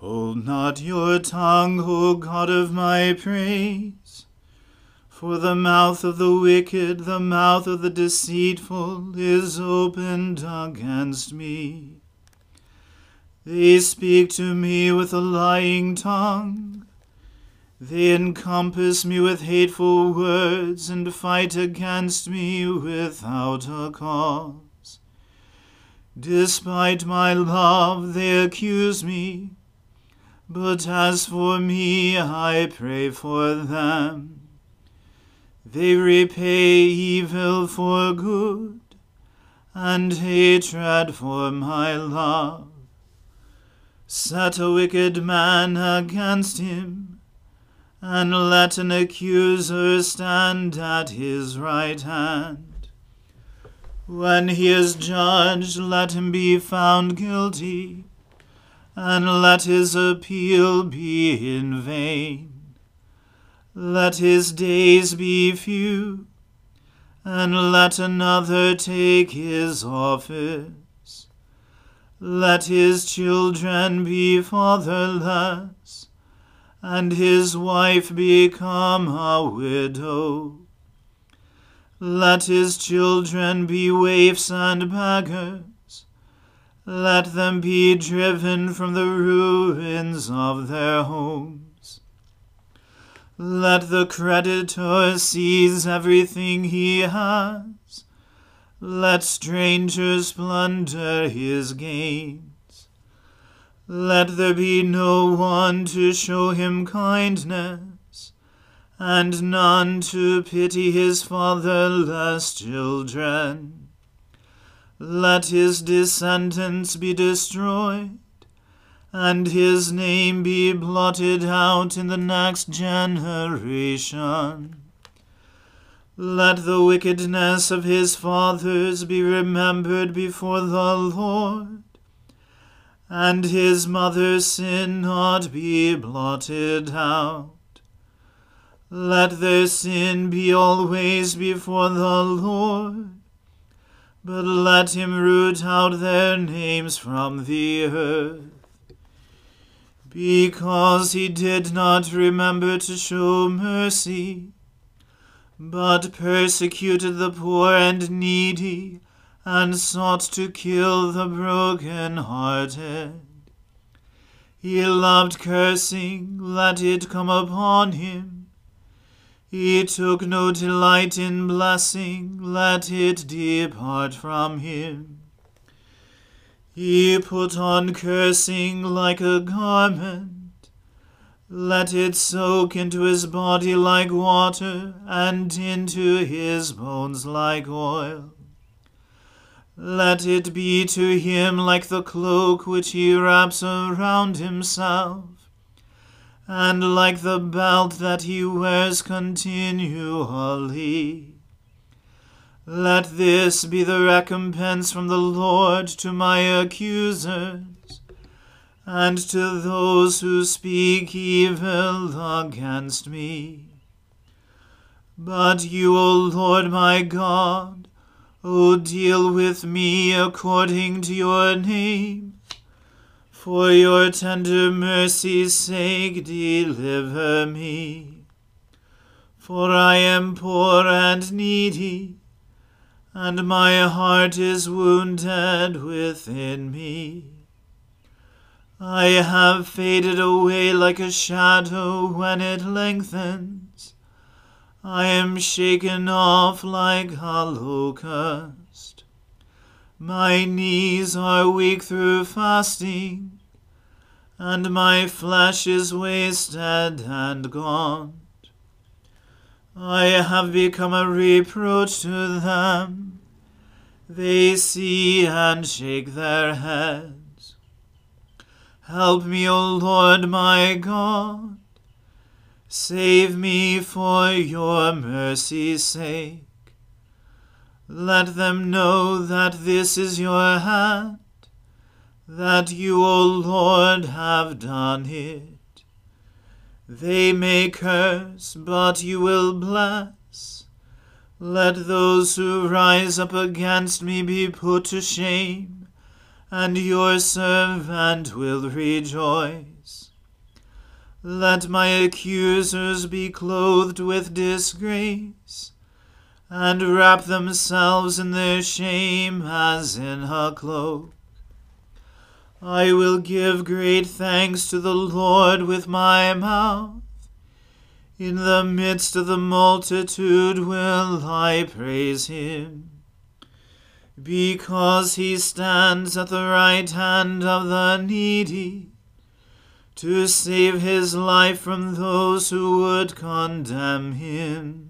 Hold not your tongue, O God of my praise, for the mouth of the wicked, the mouth of the deceitful, is opened against me. They speak to me with a lying tongue. They encompass me with hateful words and fight against me without a cause. Despite my love, they accuse me, but as for me, I pray for them. They repay evil for good, and hatred for my love. Set a wicked man against him and let an accuser stand at his right hand. When he is judged, let him be found guilty, and let his appeal be in vain. Let his days be few, and let another take his office. Let his children be fatherless and his wife become a widow. Let his children be waifs and beggars. Let them be driven from the ruins of their homes. Let the creditor seize everything he has. Let strangers plunder his gains. Let there be no one to show him kindness, and none to pity his fatherless children. Let his descendants be destroyed and his name be blotted out in the next generation. Let the wickedness of his fathers be remembered before the Lord, and his mother's sin not be blotted out. Let their sin be always before the Lord, but let him root out their names from the earth because he did not remember to show mercy, but persecuted the poor and needy, and sought to kill the broken-hearted. He loved cursing, let it come upon him. He took no delight in blessing, let it depart from him. He put on cursing like a garment. Let it soak into his body like water, and into his bones like oil. Let it be to him like the cloak which he wraps around himself, and like the belt that he wears continually. Let this be the recompense from the Lord to my accusers, and to those who speak evil against me. But you, O Lord my God, O deal with me according to your name. For your tender mercy's sake, deliver me. For I am poor and needy and my heart is wounded within me. I have faded away like a shadow when it lengthens. I am shaken off like a locust. My knees are weak through fasting, and my flesh is wasted and gone. I have become a reproach to them. They see and shake their heads. Help me, O Lord my God. Save me for your mercy's sake. Let them know that this is your hand, that you, O Lord, have done it. They may curse, but you will bless. Let those who rise up against me be put to shame, and your servant will rejoice. Let my accusers be clothed with disgrace, and wrap themselves in their shame as in a cloak. I will give great thanks to the Lord with my mouth. In the midst of the multitude will I praise him. Because he stands at the right hand of the needy, to save his life from those who would condemn him.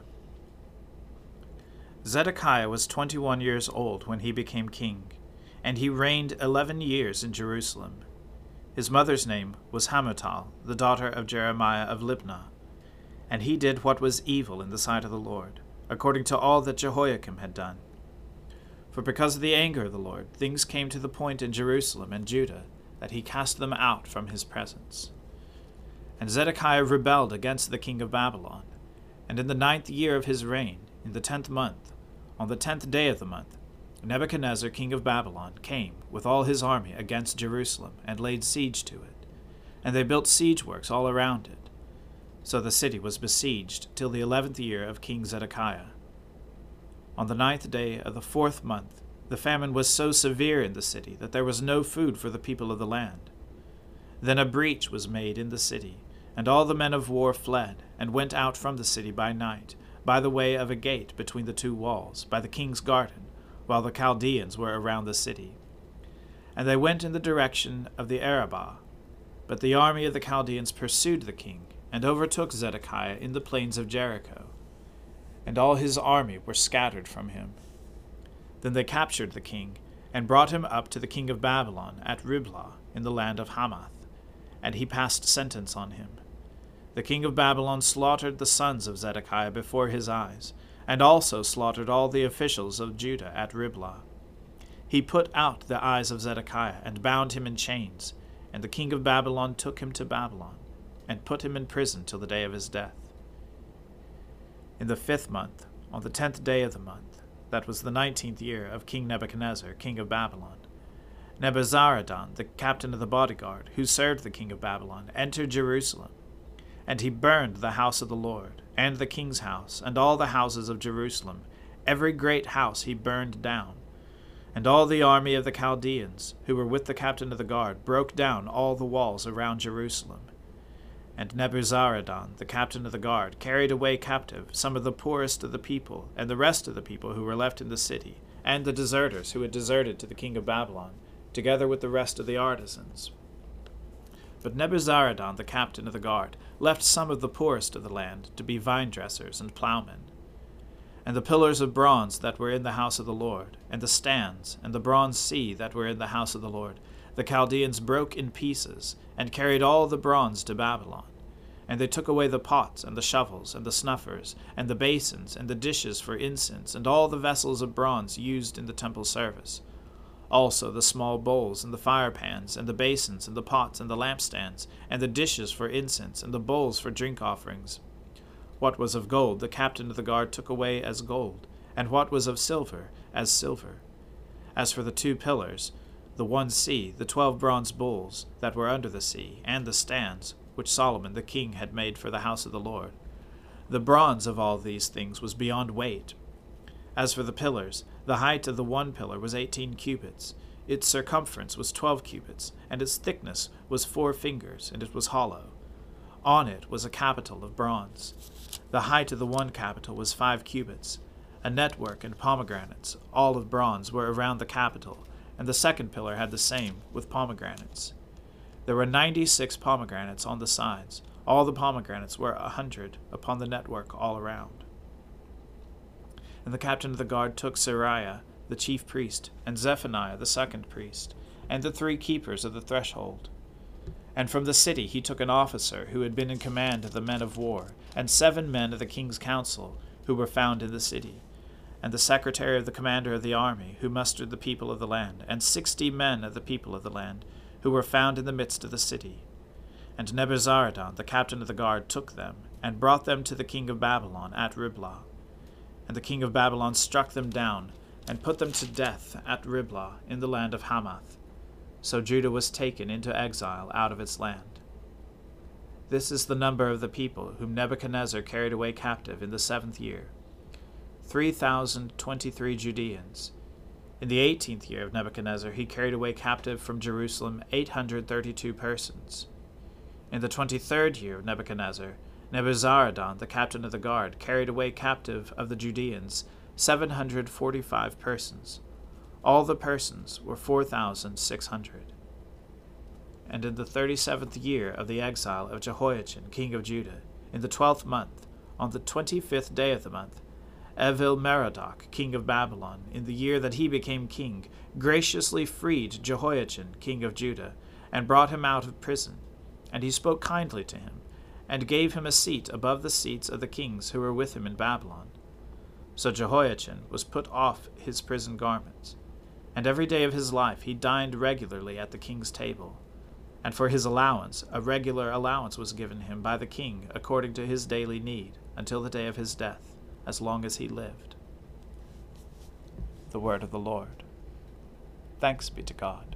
Zedekiah was twenty one years old when he became king, and he reigned eleven years in Jerusalem. His mother's name was Hamutal, the daughter of Jeremiah of Libnah. And he did what was evil in the sight of the Lord, according to all that Jehoiakim had done. For because of the anger of the Lord, things came to the point in Jerusalem and Judah that he cast them out from his presence. And Zedekiah rebelled against the king of Babylon. And in the ninth year of his reign, in the tenth month, on the tenth day of the month, Nebuchadnezzar, king of Babylon, came with all his army against Jerusalem and laid siege to it. And they built siege works all around it. So the city was besieged till the eleventh year of King Zedekiah. On the ninth day of the fourth month, the famine was so severe in the city that there was no food for the people of the land. Then a breach was made in the city, and all the men of war fled, and went out from the city by night, by the way of a gate between the two walls, by the king's garden, while the Chaldeans were around the city. And they went in the direction of the Arabah. But the army of the Chaldeans pursued the king, and overtook Zedekiah in the plains of Jericho. And all his army were scattered from him. Then they captured the king, and brought him up to the king of Babylon at Riblah in the land of Hamath, and he passed sentence on him. The king of Babylon slaughtered the sons of Zedekiah before his eyes, and also slaughtered all the officials of Judah at Riblah. He put out the eyes of Zedekiah, and bound him in chains, and the king of Babylon took him to Babylon, and put him in prison till the day of his death. In the fifth month, on the tenth day of the month, that was the nineteenth year of King Nebuchadnezzar, king of Babylon, Nebuzaradan, the captain of the bodyguard, who served the king of Babylon, entered Jerusalem and he burned the house of the Lord, and the king's house, and all the houses of Jerusalem. Every great house he burned down. And all the army of the Chaldeans, who were with the captain of the guard, broke down all the walls around Jerusalem. And Nebuzaradan, the captain of the guard, carried away captive some of the poorest of the people, and the rest of the people who were left in the city, and the deserters who had deserted to the king of Babylon, together with the rest of the artisans. But Nebuzaradan, the captain of the guard, left some of the poorest of the land to be vine dressers and plowmen. And the pillars of bronze that were in the house of the Lord, and the stands, and the bronze sea that were in the house of the Lord, the Chaldeans broke in pieces, and carried all the bronze to Babylon. And they took away the pots, and the shovels, and the snuffers, and the basins, and the dishes for incense, and all the vessels of bronze used in the temple service also the small bowls, and the fire pans, and the basins, and the pots, and the lampstands, and the dishes for incense, and the bowls for drink offerings. What was of gold the captain of the guard took away as gold, and what was of silver as silver. As for the two pillars, the one sea, the twelve bronze bulls that were under the sea, and the stands, which Solomon the king had made for the house of the Lord, the bronze of all these things was beyond weight. As for the pillars, the height of the one pillar was eighteen cubits, its circumference was twelve cubits, and its thickness was four fingers, and it was hollow. On it was a capital of bronze. The height of the one capital was five cubits. A network and pomegranates, all of bronze, were around the capital, and the second pillar had the same, with pomegranates. There were ninety six pomegranates on the sides. All the pomegranates were a hundred upon the network all around. And the captain of the guard took Seraiah, the chief priest, and Zephaniah, the second priest, and the three keepers of the threshold. And from the city he took an officer who had been in command of the men of war, and seven men of the king's council who were found in the city, and the secretary of the commander of the army who mustered the people of the land, and sixty men of the people of the land who were found in the midst of the city. And Nebuzaradan, the captain of the guard, took them, and brought them to the king of Babylon at Riblah. And the king of Babylon struck them down, and put them to death at Riblah in the land of Hamath. So Judah was taken into exile out of its land. This is the number of the people whom Nebuchadnezzar carried away captive in the seventh year three thousand twenty three Judeans. In the eighteenth year of Nebuchadnezzar, he carried away captive from Jerusalem eight hundred thirty two persons. In the twenty third year of Nebuchadnezzar, Nebuzaradan, the captain of the guard, carried away captive of the Judeans seven hundred forty five persons. All the persons were four thousand six hundred. And in the thirty seventh year of the exile of Jehoiachin, king of Judah, in the twelfth month, on the twenty fifth day of the month, Evil Merodach, king of Babylon, in the year that he became king, graciously freed Jehoiachin, king of Judah, and brought him out of prison. And he spoke kindly to him and gave him a seat above the seats of the kings who were with him in Babylon. So Jehoiachin was put off his prison garments, and every day of his life he dined regularly at the king's table. And for his allowance, a regular allowance was given him by the king according to his daily need, until the day of his death, as long as he lived. the word of the Lord. Thanks be to God.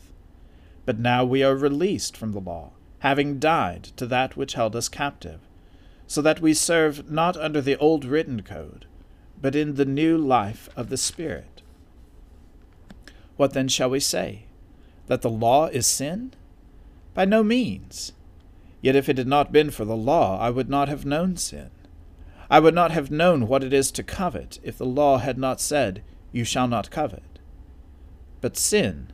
But now we are released from the law, having died to that which held us captive, so that we serve not under the old written code, but in the new life of the Spirit. What then shall we say? That the law is sin? By no means. Yet if it had not been for the law, I would not have known sin. I would not have known what it is to covet if the law had not said, You shall not covet. But sin,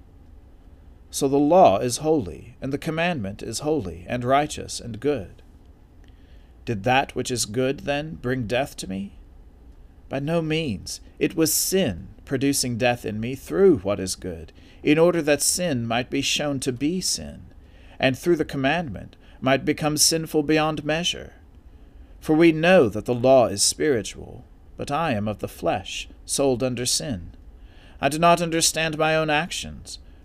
So the law is holy, and the commandment is holy, and righteous, and good. Did that which is good, then, bring death to me? By no means. It was sin producing death in me through what is good, in order that sin might be shown to be sin, and through the commandment might become sinful beyond measure. For we know that the law is spiritual, but I am of the flesh, sold under sin. I do not understand my own actions.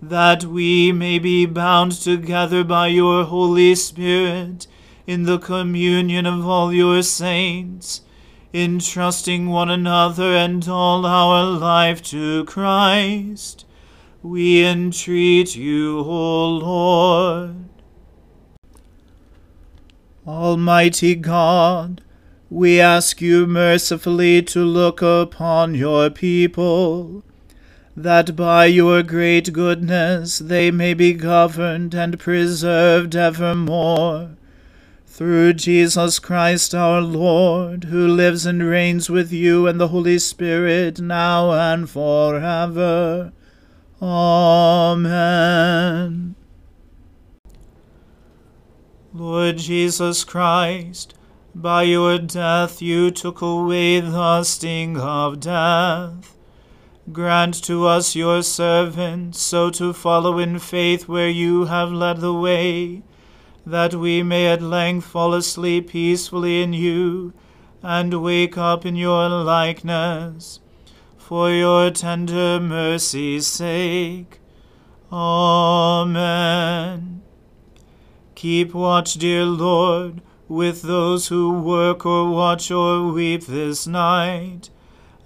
that we may be bound together by your Holy Spirit in the communion of all your saints, entrusting one another and all our life to Christ. We entreat you, O Lord. Almighty God, we ask you mercifully to look upon your people that by your great goodness they may be governed and preserved evermore. Through Jesus Christ our Lord, who lives and reigns with you and the Holy Spirit now and forever. Amen. Lord Jesus Christ, by your death you took away the sting of death. Grant to us, your servants, so to follow in faith where you have led the way, that we may at length fall asleep peacefully in you, and wake up in your likeness. For your tender mercy's sake. Amen. Keep watch, dear Lord, with those who work or watch or weep this night,